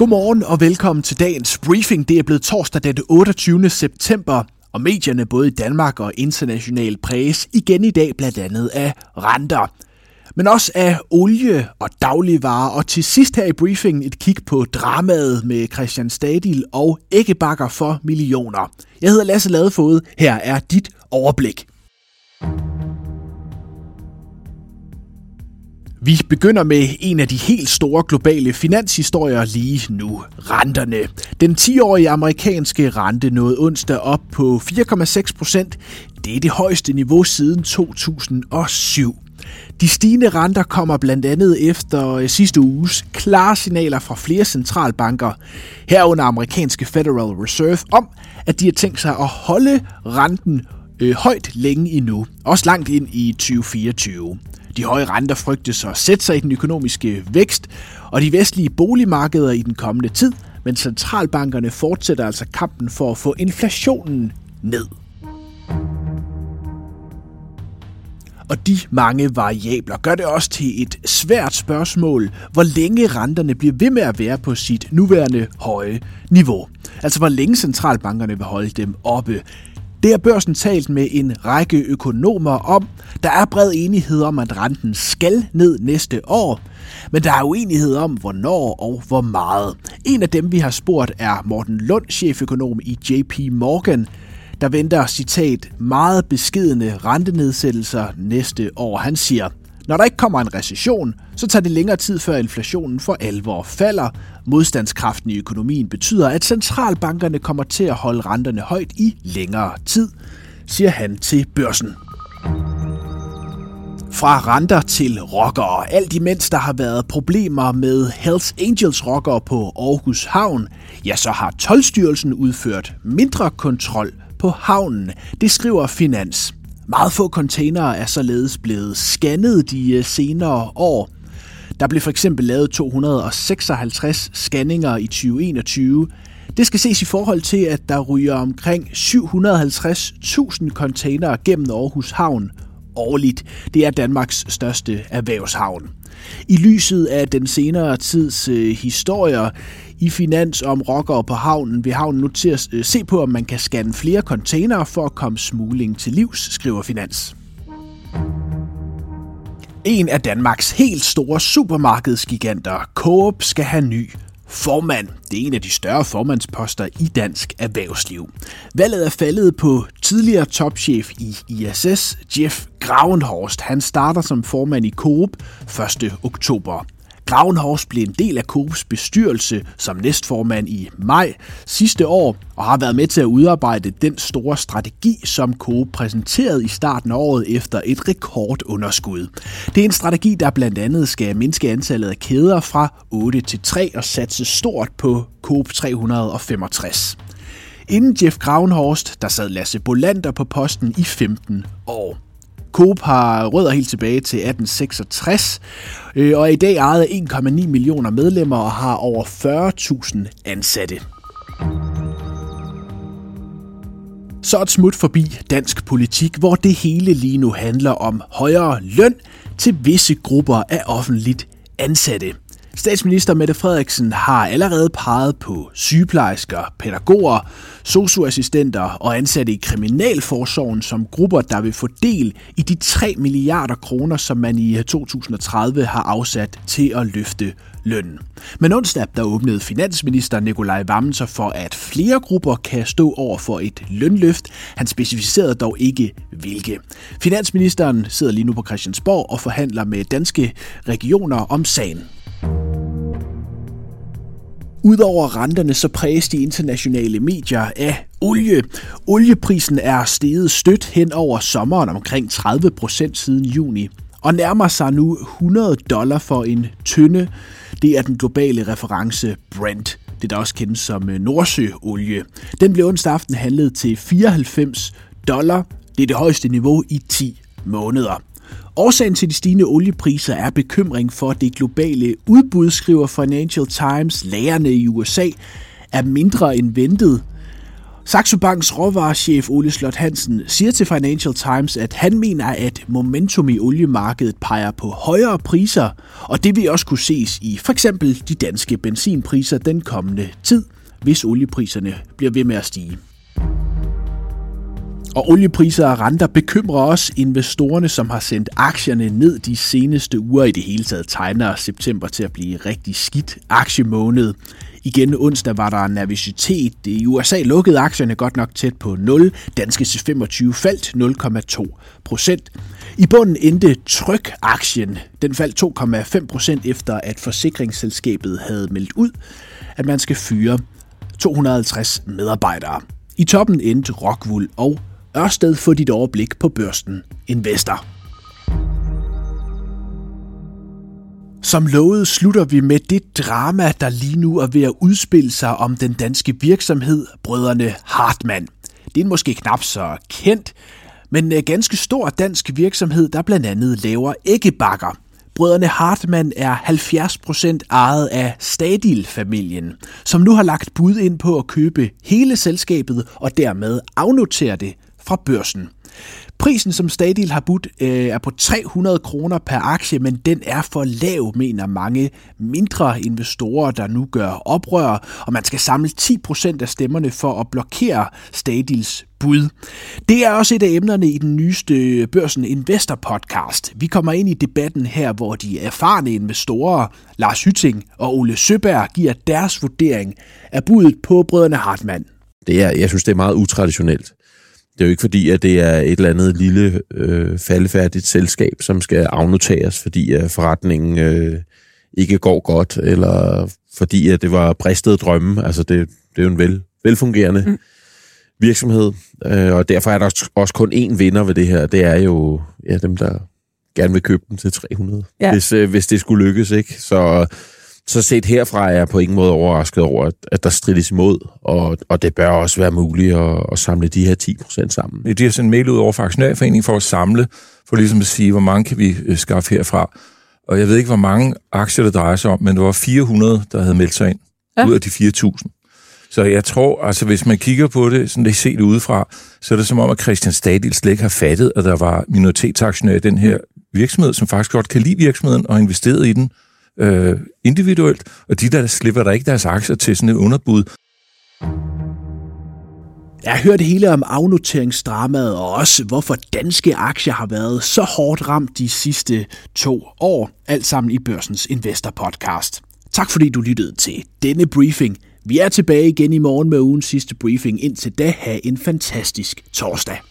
Godmorgen og velkommen til dagens briefing. Det er blevet torsdag den 28. september, og medierne både i Danmark og internationalt præges igen i dag blandt andet af renter. Men også af olie og dagligvarer, og til sidst her i briefingen et kig på dramaet med Christian Stadil og æggebakker for millioner. Jeg hedder Lasse Ladefod, her er dit overblik. Vi begynder med en af de helt store globale finanshistorier lige nu. Renterne. Den 10-årige amerikanske rente nåede onsdag op på 4,6 procent. Det er det højeste niveau siden 2007. De stigende renter kommer blandt andet efter øh, sidste uges klare signaler fra flere centralbanker, herunder amerikanske Federal Reserve, om, at de har tænkt sig at holde renten øh, højt længe endnu, også langt ind i 2024. De høje renter frygtes at sætte sig i den økonomiske vækst og de vestlige boligmarkeder i den kommende tid, men centralbankerne fortsætter altså kampen for at få inflationen ned. Og de mange variabler gør det også til et svært spørgsmål, hvor længe renterne bliver ved med at være på sit nuværende høje niveau. Altså hvor længe centralbankerne vil holde dem oppe. Det har børsen talt med en række økonomer om. Der er bred enighed om, at renten skal ned næste år, men der er uenighed om, hvornår og hvor meget. En af dem, vi har spurgt, er Morten Lund, cheføkonom i JP Morgan, der venter, citat, meget beskidende rentenedsættelser næste år. Han siger, når der ikke kommer en recession, så tager det længere tid før inflationen for alvor falder. Modstandskraften i økonomien betyder, at centralbankerne kommer til at holde renterne højt i længere tid, siger han til børsen. Fra renter til rockere. Alt imens der har været problemer med Hells Angels rockere på Aarhus Havn, ja, så har Tolstyrelsen udført mindre kontrol på havnen. Det skriver Finans. Meget få containere er således blevet scannet de øh, senere år. Der blev for eksempel lavet 256 scanninger i 2021. Det skal ses i forhold til, at der ryger omkring 750.000 containere gennem Aarhus Havn årligt. Det er Danmarks største erhvervshavn. I lyset af den senere tids øh, historier i finans om rockere på havnen, vil havnen nu til at øh, se på, om man kan scanne flere containere for at komme smugling til livs, skriver Finans. En af Danmarks helt store supermarkedsgiganter, Coop, skal have ny formand. Det er en af de større formandsposter i dansk erhvervsliv. Valget er faldet på tidligere topchef i ISS, Jeff Gravenhorst. Han starter som formand i Coop 1. oktober. Gravenhorst blev en del af Coops bestyrelse som næstformand i maj sidste år, og har været med til at udarbejde den store strategi, som Coop præsenterede i starten af året efter et rekordunderskud. Det er en strategi, der blandt andet skal mindske antallet af kæder fra 8 til 3 og satse stort på Coop 365 inden Jeff Gravenhorst, der sad Lasse Bolander på posten i 15 år. Coop har rødder helt tilbage til 1866, øh, og er i dag ejet af 1,9 millioner medlemmer og har over 40.000 ansatte. Så et smut forbi dansk politik, hvor det hele lige nu handler om højere løn til visse grupper af offentligt ansatte. Statsminister Mette Frederiksen har allerede peget på sygeplejersker, pædagoger, socioassistenter og ansatte i kriminalforsorgen som grupper, der vil få del i de 3 milliarder kroner, som man i øh, 2030 har afsat til at løfte lønnen. Men onsdag der åbnede finansminister Nikolaj Vammen sig for, at flere grupper kan stå over for et lønløft. Han specificerede dog ikke hvilke. Finansministeren sidder lige nu på Christiansborg og forhandler med danske regioner om sagen. Udover renterne så præges de internationale medier af olie. Olieprisen er steget stødt hen over sommeren omkring 30 procent siden juni og nærmer sig nu 100 dollar for en tynde. Det er den globale reference Brent. Det der også kendes som øh, Nordsøolie. Den blev onsdag aften handlet til 94 dollar. Det er det højeste niveau i 10 måneder. Årsagen til de stigende oliepriser er bekymring for det globale udbud, skriver Financial Times. Lagerne i USA er mindre end ventet. Saxo Banks råvarechef Ole Slot Hansen siger til Financial Times, at han mener, at momentum i oliemarkedet peger på højere priser, og det vil også kunne ses i for eksempel de danske benzinpriser den kommende tid, hvis oliepriserne bliver ved med at stige. Og oliepriser og renter bekymrer også investorerne, som har sendt aktierne ned de seneste uger. I det hele taget tegner september til at blive rigtig skidt aktiemåned. Igen onsdag var der nervøsitet. I USA lukkede aktierne godt nok tæt på 0. Danske C25 faldt 0,2 procent. I bunden endte Tryk-aktien. Den faldt 2,5 procent efter, at forsikringsselskabet havde meldt ud, at man skal fyre 250 medarbejdere. I toppen endte Rockwool og Ørsted få dit overblik på børsten Investor. Som lovet slutter vi med det drama, der lige nu er ved at udspille sig om den danske virksomhed, brødrene Hartmann. Det er måske knap så kendt, men en ganske stor dansk virksomhed, der blandt andet laver æggebakker. Brødrene Hartmann er 70% ejet af Stadil-familien, som nu har lagt bud ind på at købe hele selskabet og dermed afnotere det fra børsen. Prisen, som Stadil har budt, øh, er på 300 kroner per aktie, men den er for lav, mener mange mindre investorer, der nu gør oprør, og man skal samle 10% af stemmerne for at blokere Stadils bud. Det er også et af emnerne i den nyeste Børsen Investor podcast. Vi kommer ind i debatten her, hvor de erfarne investorer, Lars Hytting og Ole Søberg, giver deres vurdering af budet på brødrene Hartmann. Det er, jeg synes, det er meget utraditionelt. Det er jo ikke fordi, at det er et eller andet lille øh, faldefærdigt selskab, som skal afnoteres, fordi at forretningen øh, ikke går godt, eller fordi at det var bristede drømme. Altså, det, det er jo en vel, velfungerende mm. virksomhed, øh, og derfor er der også kun én vinder ved det her. Det er jo ja, dem, der gerne vil købe den til 300, ja. hvis, øh, hvis det skulle lykkes. ikke. Så så set herfra er jeg på ingen måde overrasket over, at der strides imod, og, og det bør også være muligt at, at samle de her 10 procent sammen. Det er sådan en mail ud over for Aktionærforeningen for at samle, for ligesom at sige, hvor mange kan vi øh, skaffe herfra. Og jeg ved ikke, hvor mange aktier det drejer sig om, men det var 400, der havde meldt sig ind, ja. ud af de 4.000. Så jeg tror, altså hvis man kigger på det, sådan det set udefra, så er det som om, at Christian Stadil slet ikke har fattet, at der var minoritetsaktionærer i den her virksomhed, som faktisk godt kan lide virksomheden og investeret i den, øh, individuelt, og de der slipper der ikke deres aktier til sådan et underbud. Jeg har hørt hele om afnoteringsdramaet, og også hvorfor danske aktier har været så hårdt ramt de sidste to år, alt sammen i Børsens Investor Podcast. Tak fordi du lyttede til denne briefing. Vi er tilbage igen i morgen med ugens sidste briefing. Indtil da, have en fantastisk torsdag.